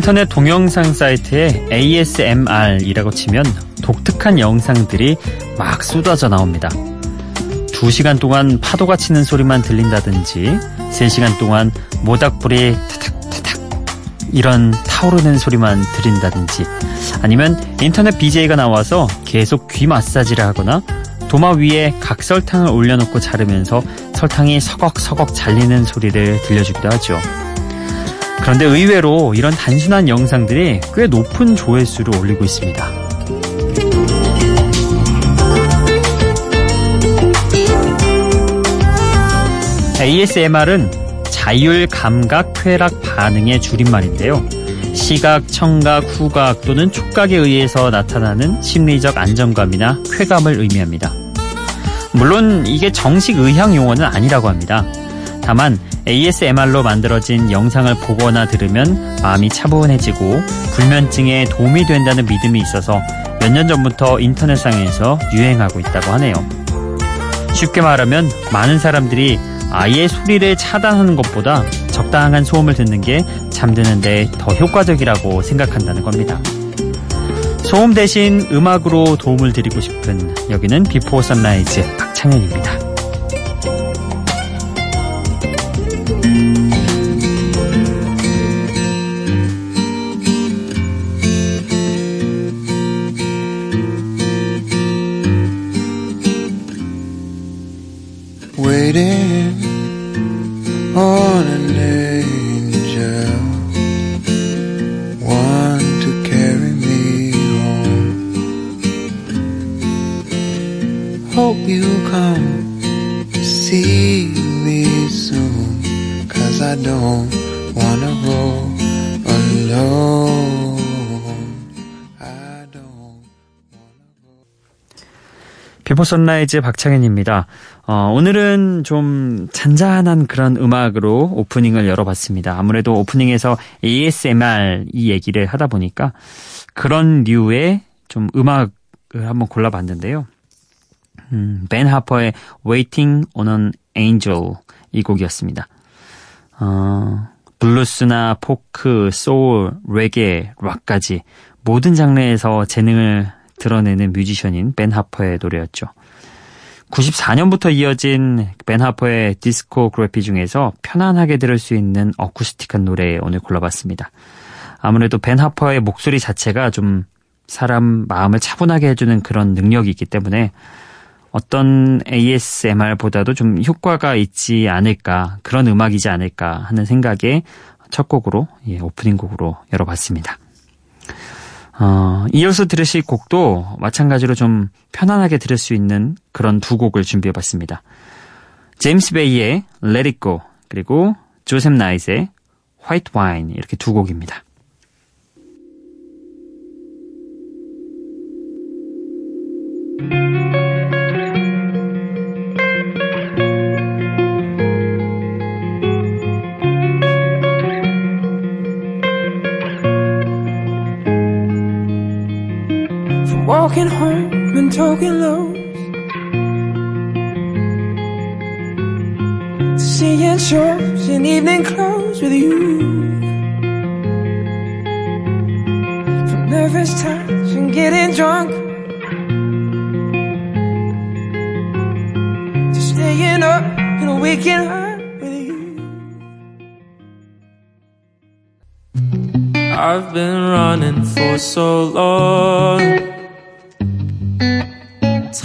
인터넷 동영상 사이트에 ASMR이라고 치면 독특한 영상들이 막 쏟아져 나옵니다. 2시간 동안 파도가 치는 소리만 들린다든지 3시간 동안 모닥불이 타닥타닥 이런 타오르는 소리만 들린다든지 아니면 인터넷 BJ가 나와서 계속 귀 마사지를 하거나 도마 위에 각설탕을 올려놓고 자르면서 설탕이 서걱서걱 잘리는 소리를 들려주기도 하죠. 그런데 의외로 이런 단순한 영상들이 꽤 높은 조회수를 올리고 있습니다. ASMR은 자율 감각 쾌락 반응의 줄임말인데요. 시각, 청각, 후각 또는 촉각에 의해서 나타나는 심리적 안정감이나 쾌감을 의미합니다. 물론 이게 정식 의학 용어는 아니라고 합니다. 다만 ASMR로 만들어진 영상을 보거나 들으면 마음이 차분해지고 불면증에 도움이 된다는 믿음이 있어서 몇 년 전부터 인터넷상에서 유행하고 있다고 하네요. 쉽게 말하면 많은 사람들이 아예 소리를 차단하는 것보다 적당한 소음을 듣는 게 잠드는데 더 효과적이라고 생각한다는 겁니다. 소음 대신 음악으로 도움을 드리고 싶은 여기는 Before Sunrise 박창현입니다. You come see me soon. Cause I don't wanna go alone. I don't wanna. Before Sunrise 박창현입니다. 어, 오늘은 좀 잔잔한 그런 음악으로 오프닝을 열어봤습니다. 아무래도 오프닝에서 ASMR 이 얘기를 하다 보니까 그런 류의 좀 음악을 한번 골라봤는데요. 음, 벤 하퍼의 Waiting on an Angel 이 곡이었습니다. 어, 블루스나 포크, 소울, 레게, 락까지 모든 장르에서 재능을 드러내는 뮤지션인 벤 하퍼의 노래였죠. 94년부터 이어진 벤 하퍼의 디스코그래피 중에서 편안하게 들을 수 있는 어쿠스틱한 노래 오늘 골라봤습니다. 아무래도 벤 하퍼의 목소리 자체가 좀 사람 마음을 차분하게 해주는 그런 능력이 있기 때문에 어떤 ASMR보다도 좀 효과가 있지 않을까, 그런 음악이지 않을까 하는 생각에 첫 곡으로, 예, 오프닝 곡으로 열어봤습니다. 어, 이어서 들으실 곡도 마찬가지로 좀 편안하게 들을 수 있는 그런 두 곡을 준비해봤습니다. 제임스 베이의 Let It Go, 그리고 조셉 나이트의 White Wine, 이렇게 두 곡입니다. Home and talking low. Seeing shows in evening clothes with you. From nervous touch and getting drunk. To staying up and waking up with you. I've been running for so long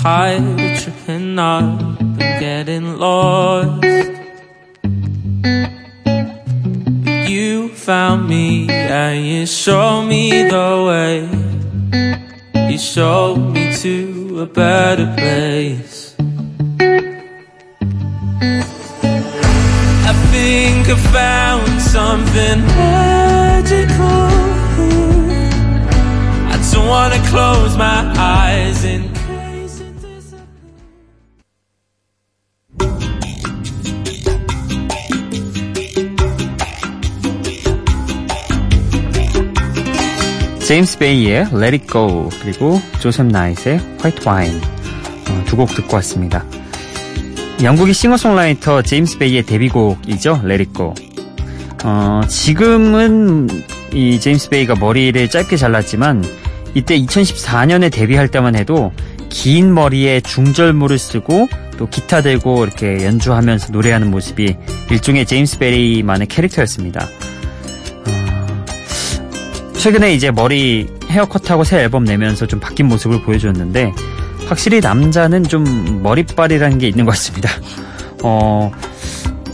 tired of tripping up and getting lost. You found me and you showed me the way. You showed me to a better place. I think I found something magical. I don't wanna close my eyes and 제임스 베이의 Let It Go 그리고 조셉 나이트의 White Wine 어, 두곡 듣고 왔습니다. 영국의 싱어송라이터 제임스 베이의 데뷔곡이죠. Let It Go. 어, 지금은 이 제임스 베이가 머리를 짧게 잘랐지만 이때 2014년에 데뷔할 때만 해도 긴 머리에 중절모를 쓰고 또 기타 들고 이렇게 연주하면서 노래하는 모습이 일종의 제임스 베리만의 캐릭터였습니다. 어... 최근에 이제 머리 헤어컷하고 새 앨범 내면서 좀 바뀐 모습을 보여줬는데 확실히 남자는 좀 머리빨이라는 게 있는 것 같습니다. 어,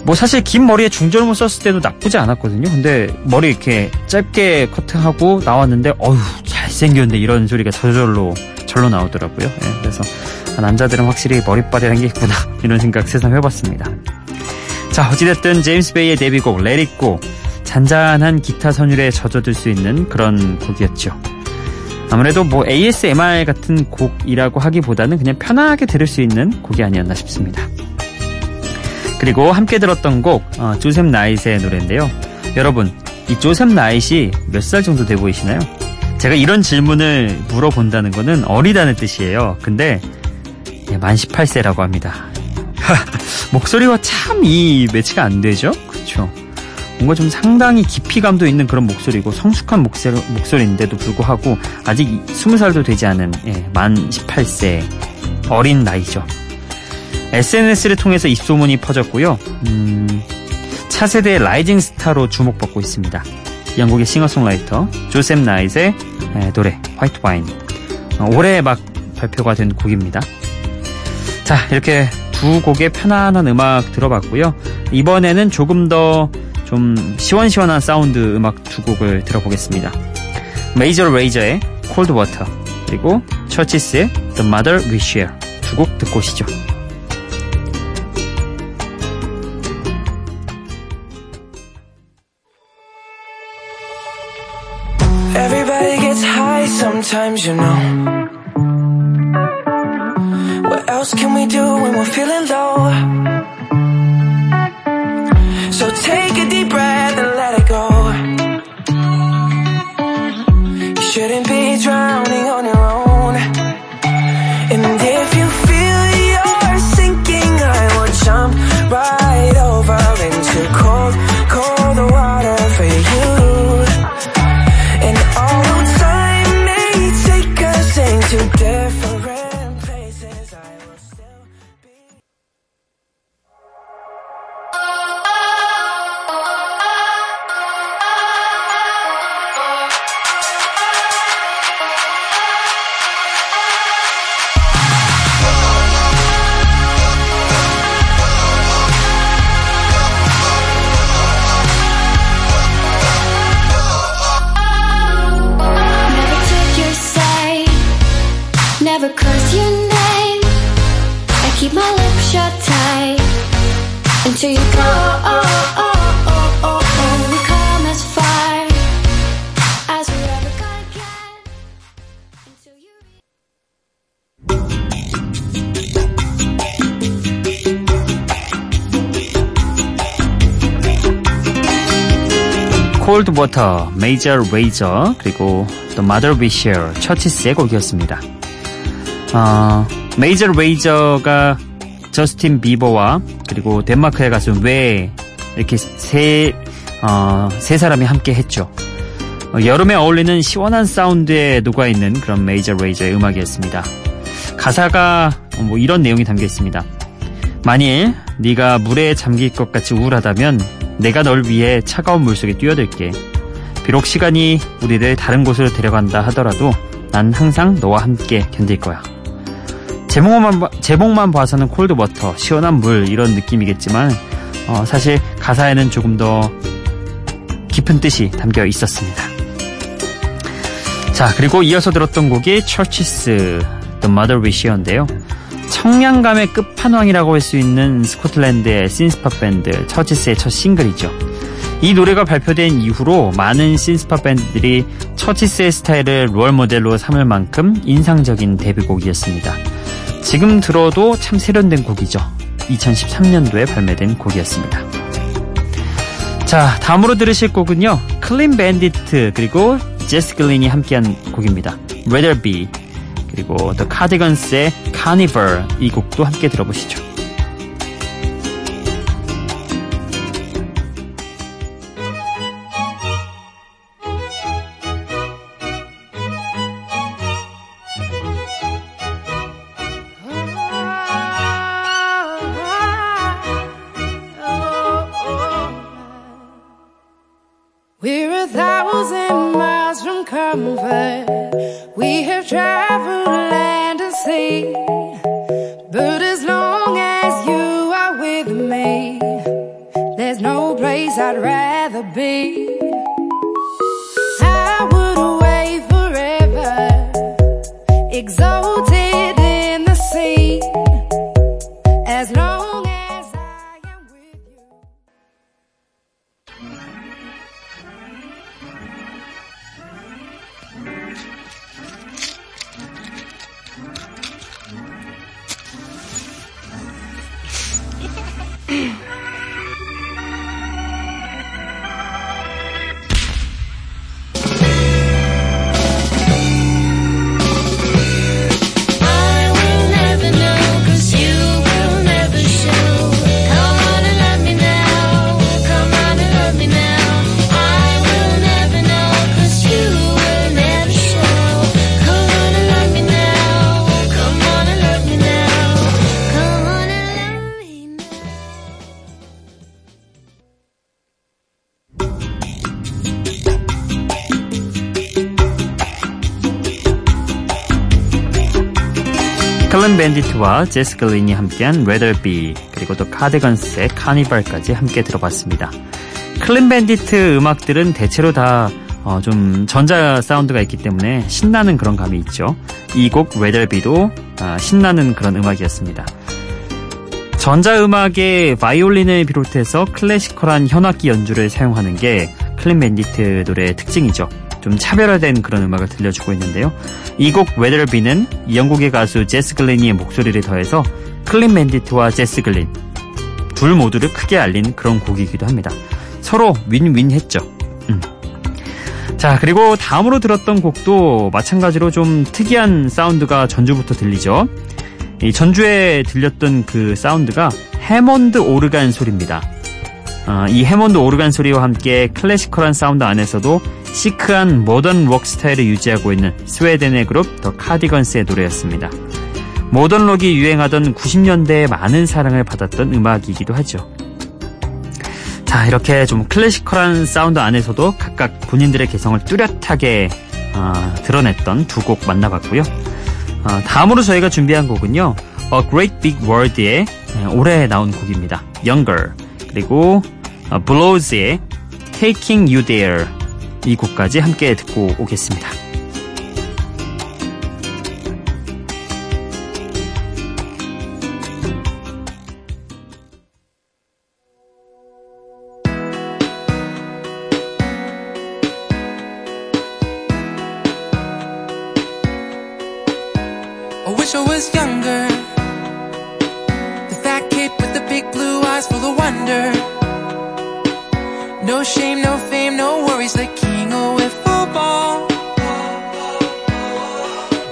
뭐 사실 긴 머리에 중절모 썼을 때도 나쁘지 않았거든요. 근데 머리 이렇게 짧게 커트하고 나왔는데 어휴 잘생겼는데 이런 소리가 저절로 절로 나오더라고요. 네, 그래서 남자들은 확실히 머리빨이라는 게 있구나 이런 생각 새삼 해봤습니다. 자 어찌됐든 제임스 베이의 데뷔곡 Go 잔잔한 기타 선율에 젖어들 수 있는 그런 곡이었죠. 아무래도 뭐 ASMR 같은 곡이라고 하기보다는 그냥 편하게 들을 수 있는 곡이 아니었나 싶습니다. 그리고 함께 들었던 곡 어, 조셉 나잇의 노래인데요. 여러분 이 조셉 나잇이 몇살 정도 돼 보이시나요? 제가 이런 질문을 물어본다는 것은 어리다는 뜻이에요. 근데 예, 만 18세라고 합니다. 목소리와 참 이 매치가 안 되죠? 그렇죠. 뭔가 좀 상당히 깊이감도 있는 그런 목소리고 성숙한 목소리, 목소리인데도 불구하고 아직 20살도 되지 않은 예, 만 18세 어린 나이죠. SNS를 통해서 입소문이 퍼졌고요. 음, 차세대 rising star로 주목받고 있습니다. 영국의 싱어송라이터 조셉 나잇의 예, 노래 White Wine 어, 올해 막 발표가 된 곡입니다. 자 이렇게 두 곡의 편안한 음악 들어봤고요. 이번에는 조금 더 좀 시원시원한 사운드 음악 두 곡을 들어보겠습니다. 메이저 레이저의 콜드 워터 그리고 처치스의 The Mother We Share 두 곡 듣고 오시죠. Go. Oh, oh, oh, oh, oh. We come as far as we ever gonna get until you. 콜드 워터, 메이저 레이저, 그리고 또 Mother We Share, 처치스의 곡이었습니다. 어, Major Lazer가 저스틴 비버와 그리고 덴마크의 가수 왜 이렇게 세, 어, 세 사람이 함께 했죠. 어, 여름에 어울리는 시원한 사운드에 녹아있는 그런 Major Lazer의 음악이었습니다. 가사가 어, 뭐 이런 내용이 담겨 있습니다. 만일 네가 물에 잠길 것 같이 우울하다면 내가 널 위해 차가운 물속에 뛰어들게. 비록 시간이 우리를 다른 곳으로 데려간다 하더라도 난 항상 너와 함께 견딜 거야. 제목만, 봐- 제목만 봐서는 Cold Water, 시원한 물 이런 느낌이겠지만 어, 사실 가사에는 조금 더 깊은 뜻이 담겨 있었습니다. 자, 그리고 이어서 들었던 곡이 처치스 The Mother We Share인데요. 청량감의 끝판왕이라고 할 수 있는 스코틀랜드의 신스팝 밴드 CHVRCHES의 첫 싱글이죠. 이 노래가 발표된 이후로 많은 신스팝 밴드들이 처치스의 스타일을 롤 모델로 삼을 만큼 인상적인 데뷔곡이었습니다. 지금 들어도 참 세련된 곡이죠. 2013년도에 발매된 곡이었습니다. 자, 다음으로 들으실 곡은요. Clean Bandit 그리고 제스 글린이 함께한 곡입니다. Rather Be 그리고 The Cardigans의 Carnival 이 곡도 함께 들어보시죠. Travel land and sea. But as long as you are with me, there's no place I'd rather be. Bandit와 제스 글린이 함께한 Be 그리고 또 Cardigans의 Carnival까지 함께 들어봤습니다. Clean Bandit 음악들은 대체로 다 어, 좀 전자 사운드가 있기 때문에 신나는 그런 감이 있죠. 이곡 Be도 아, 신나는 그런 음악이었습니다. 전자 음악에 바이올린을 비롯해서 클래시컬한 현악기 연주를 사용하는 게 Clean Bandit 노래의 특징이죠. 좀 차별화된 그런 음악을 들려주고 있는데요. 이 곡 Rather Be는 영국의 가수 제스 글린의 목소리를 더해서 Clean Bandit와 제스 글린 둘 모두를 크게 알린 그런 곡이기도 합니다. 서로 윈윈했죠. 음. 자 그리고 다음으로 들었던 곡도 마찬가지로 좀 특이한 사운드가 전주부터 들리죠. 이 전주에 들렸던 그 사운드가 해먼드 오르간 소리입니다. 어, 이 해먼드 오르간 소리와 함께 클래시컬한 사운드 안에서도 시크한 모던 록 스타일을 유지하고 있는 스웨덴의 그룹 The Cardigans의 노래였습니다. 모던 록이 유행하던 90년대에 많은 사랑을 받았던 음악이기도 하죠. 자, 이렇게 좀 클래시컬한 사운드 안에서도 각각 본인들의 개성을 뚜렷하게 어, 드러냈던 두 곡 만나봤고요. 어, 다음으로 저희가 준비한 곡은요. A Great Big World의 에, 올해 나온 곡입니다. Younger 그리고 어, Blows의 Taking You There 이 곡까지 함께 듣고 오겠습니다.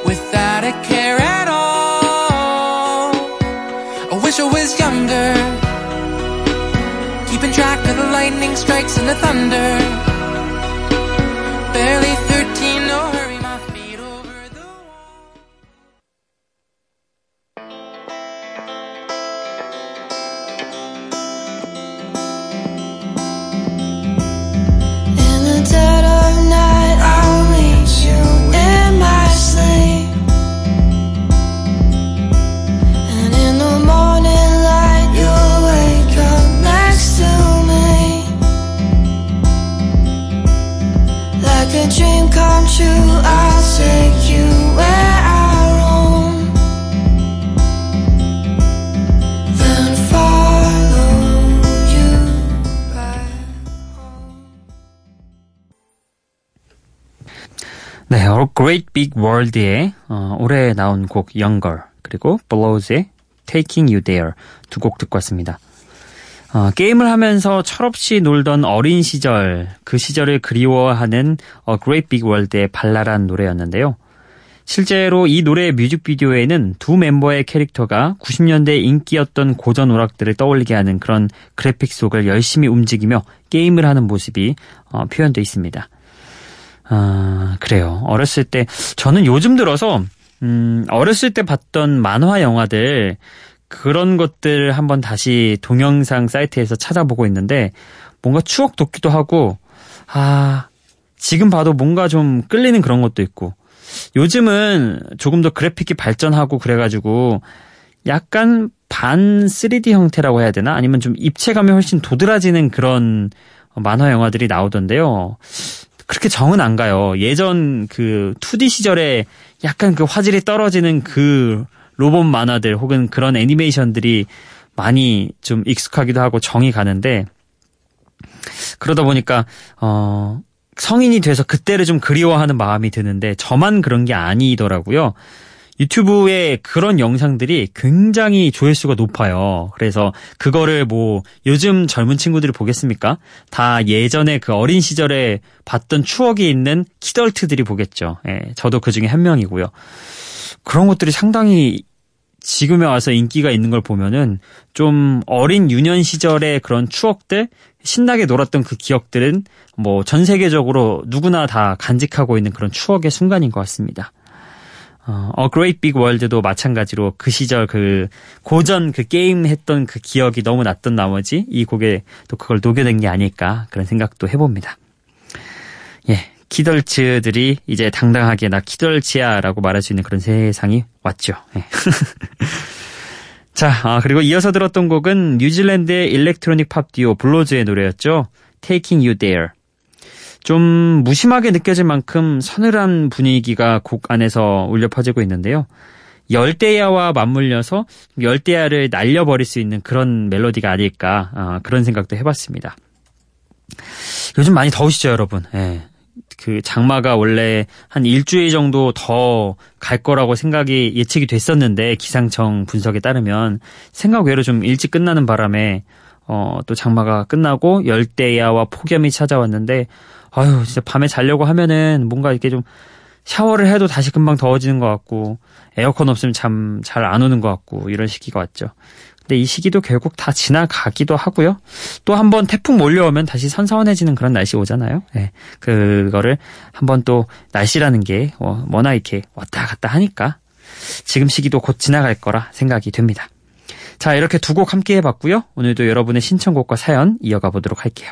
Without a care at all. I wish I was younger. Keeping track of the lightning strikes and the thunder. Great Big World의 어, 올해 나온 곡 Younger 그리고 Blows의 Taking You There 두 곡 듣고 왔습니다. 어, 게임을 하면서 철없이 놀던 어린 시절 그 시절을 그리워하는 A Great Big World의 발랄한 노래였는데요. 실제로 이 노래의 뮤직비디오에는 두 멤버의 캐릭터가 90년대 인기였던 고전 오락들을 떠올리게 하는 그런 그래픽 속을 열심히 움직이며 게임을 하는 모습이 어, 표현되어 있습니다. 아, 그래요. 어렸을 때, 저는 요즘 들어서, 음, 어렸을 때 봤던 만화 영화들, 그런 것들 한번 다시 동영상 사이트에서 찾아보고 있는데, 뭔가 추억 돋기도 하고, 아, 지금 봐도 뭔가 좀 끌리는 그런 것도 있고, 요즘은 조금 더 그래픽이 발전하고 그래가지고 약간 반 3D 형태라고 해야 되나? 아니면 좀 입체감이 훨씬 도드라지는 그런 만화 영화들이 나오던데요. 그렇게 정은 안 가요. 예전 그 2D 시절에 약간 그 화질이 떨어지는 그 로봇 만화들 혹은 그런 애니메이션들이 많이 좀 익숙하기도 하고 정이 가는데 그러다 보니까 어 성인이 돼서 그때를 좀 그리워하는 마음이 드는데 저만 그런 게 아니더라고요. 유튜브에 그런 영상들이 굉장히 조회수가 높아요. 그래서 그거를 뭐 요즘 젊은 친구들이 보겠습니까? 다 예전에 그 어린 시절에 봤던 추억이 있는 키덜트들이 보겠죠. 예, 저도 그 중에 한 명이고요. 그런 것들이 상당히 지금에 와서 인기가 있는 걸 보면은 좀 어린 유년 시절의 그런 추억들, 신나게 놀았던 그 기억들은 뭐 전 세계적으로 누구나 다 간직하고 있는 그런 추억의 순간인 것 같습니다. 어, A Great Big World도 마찬가지로 그 시절 그 고전 그 게임 했던 그 기억이 너무 났던 나머지 이 곡에 또 그걸 녹여낸 게 아닐까 그런 생각도 해봅니다. 예. 키덜트들이 이제 당당하게 나 키덜트야라고 말할 수 있는 그런 세상이 왔죠. 예. 자, 아, 그리고 이어서 들었던 곡은 뉴질랜드의 electronic 팝 듀오 Broods의 노래였죠. Taking You There. 좀 무심하게 느껴질 만큼 서늘한 분위기가 곡 안에서 울려 퍼지고 있는데요. 열대야와 맞물려서 열대야를 날려버릴 수 있는 그런 멜로디가 아닐까 아, 그런 생각도 해봤습니다. 요즘 많이 더우시죠, 여러분? 예. 그 장마가 원래 한 일주일 정도 더 갈 거라고 생각이 예측이 됐었는데 기상청 분석에 따르면 생각 외로 좀 일찍 끝나는 바람에 어, 또 장마가 끝나고 열대야와 폭염이 찾아왔는데 아유 진짜 밤에 자려고 하면은 뭔가 이렇게 좀 샤워를 해도 다시 금방 더워지는 것 같고 에어컨 없으면 잠 잘 안 오는 것 같고 이런 시기가 왔죠. 근데 이 시기도 결국 다 지나가기도 하고요. 또 한 번 태풍 몰려오면 다시 선선해지는 그런 날씨 오잖아요. 네, 그거를 한번 또 날씨라는 게 어, 워낙 이렇게 왔다 갔다 하니까 지금 시기도 곧 지나갈 거라 생각이 됩니다. 자, 이렇게 두 곡 함께 해봤고요. 오늘도 여러분의 신청곡과 사연 이어가 보도록 할게요.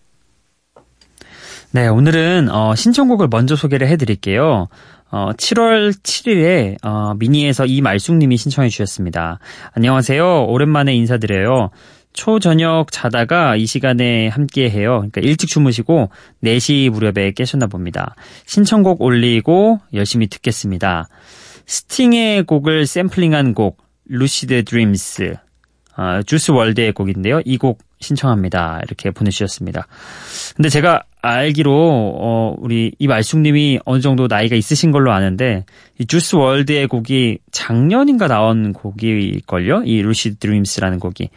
네, 오늘은 어, 신청곡을 먼저 소개를 해드릴게요. 어, 7월 7일에 어, 미니에서 이말숙님이 신청해 주셨습니다. 안녕하세요. 오랜만에 인사드려요. 초저녁 자다가 이 시간에 함께 해요. 그러니까 일찍 주무시고 4시 무렵에 깨셨나 봅니다. 신청곡 올리고 열심히 듣겠습니다. 스팅의 곡을 샘플링한 곡 루시드 드림스 어, 주스 월드의 곡인데요. 이곡 신청합니다. 이렇게 보내주셨습니다. 근데 제가 알기로 어 우리 이 말숙님이 어느 정도 나이가 있으신 걸로 아는데 이 주스 월드의 곡이 작년인가 나온 곡일걸요. 이 Lucid Dreams라는 곡이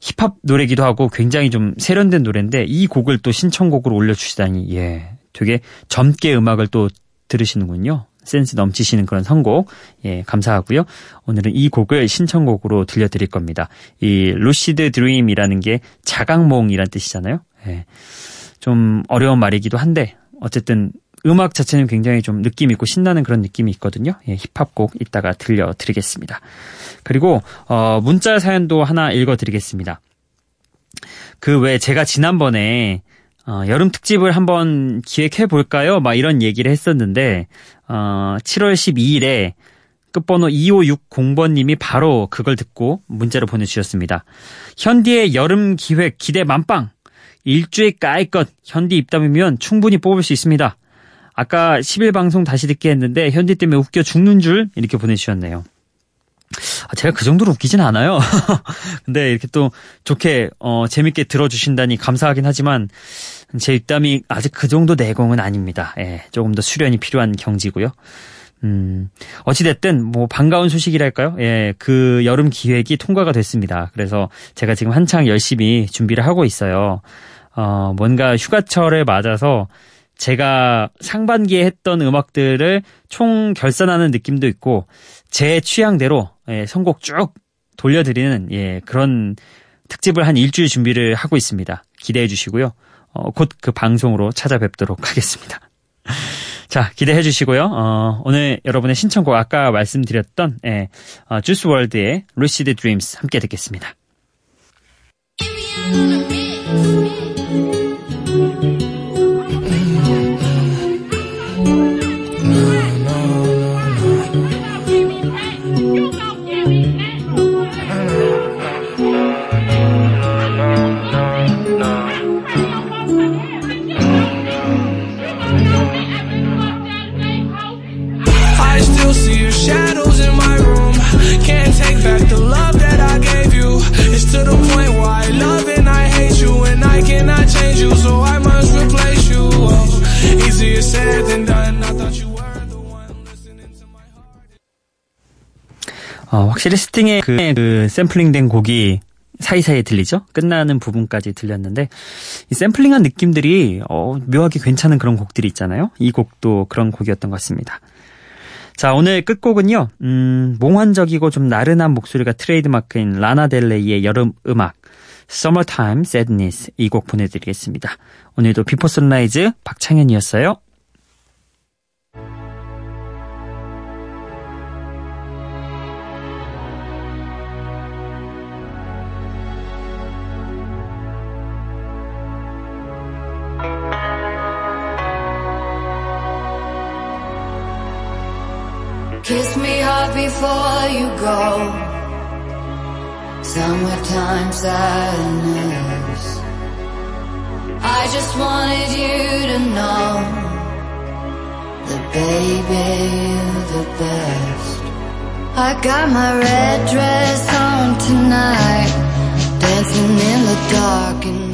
힙합 노래기도 하고 굉장히 좀 세련된 노래인데 이 곡을 또 신청곡으로 올려주시다니 예 되게 젊게 음악을 또 들으시는군요. 센스 넘치시는 그런 선곡 예 감사하고요. 오늘은 이 곡을 신청곡으로 들려드릴 겁니다. 이 Lucid Dream이라는 게 자각몽이란 뜻이잖아요. 예. 좀 어려운 말이기도 한데 어쨌든 음악 자체는 굉장히 좀 느낌 있고 신나는 그런 느낌이 있거든요. 예, 힙합곡 이따가 들려드리겠습니다. 그리고 어, 문자 사연도 하나 읽어드리겠습니다. 그왜 제가 지난번에 어, 여름 특집을 한번 기획해 볼까요? 막 이런 얘기를 했었는데 어, 7월 12일에 끝번호 2560번님이 바로 그걸 듣고 문자로 보내주셨습니다. 현디의 여름 기획 기대 만빵! 일주일 까이것 현디 입담이면 충분히 뽑을 수 있습니다. 아까 10일 방송 다시 듣게 했는데 현디 때문에 웃겨 죽는 줄 이렇게 보내주셨네요. 아, 제가 그 정도로 웃기진 않아요. 근데 이렇게 또 좋게 어, 재밌게 들어주신다니 감사하긴 하지만 제 입담이 아직 그 정도 내공은 아닙니다. 예, 조금 더 수련이 필요한 경지고요. 음, 어찌됐든, 뭐, 반가운 소식이랄까요? 예, 그 여름 기획이 통과가 됐습니다. 그래서 제가 지금 한창 열심히 준비를 하고 있어요. 어, 뭔가 휴가철에 맞아서 제가 상반기에 했던 음악들을 총 결산하는 느낌도 있고 제 취향대로 예, 선곡 쭉 돌려드리는 예, 그런 특집을 한 일주일 준비를 하고 있습니다. 기대해 주시고요. 어, 곧 그 방송으로 찾아뵙도록 하겠습니다. 자, 기대해 주시고요. 어, 오늘 여러분의 신청곡 아까 말씀드렸던 예, 어, 주스 월드의 Lucid Dreams 함께 듣겠습니다. Still see your shadows in my room. Can't take back the love that I gave you. It's to the point where I love and I hate you, and I cannot change you, so I must replace you. Oh, easier said than done. I thought you were. 어, 확실히 스팅의 그, 그 샘플링된 곡이 사이사이에 들리죠? 끝나는 부분까지 들렸는데 이 샘플링한 느낌들이 어, 묘하게 괜찮은 그런 곡들이 있잖아요. 이 곡도 그런 곡이었던 것 같습니다. 자, 오늘 끝곡은요. 음, 몽환적이고 좀 나른한 목소리가 트레이드마크인 라나 델레이의 여름 음악 Summertime Sadness 이 곡 보내드리겠습니다. 오늘도 비포 선라이즈 박창현이었어요. Kiss me hard before you go. Summertime sadness. I just wanted you to know that baby you're the best. I got my red dress on tonight, dancing in the dark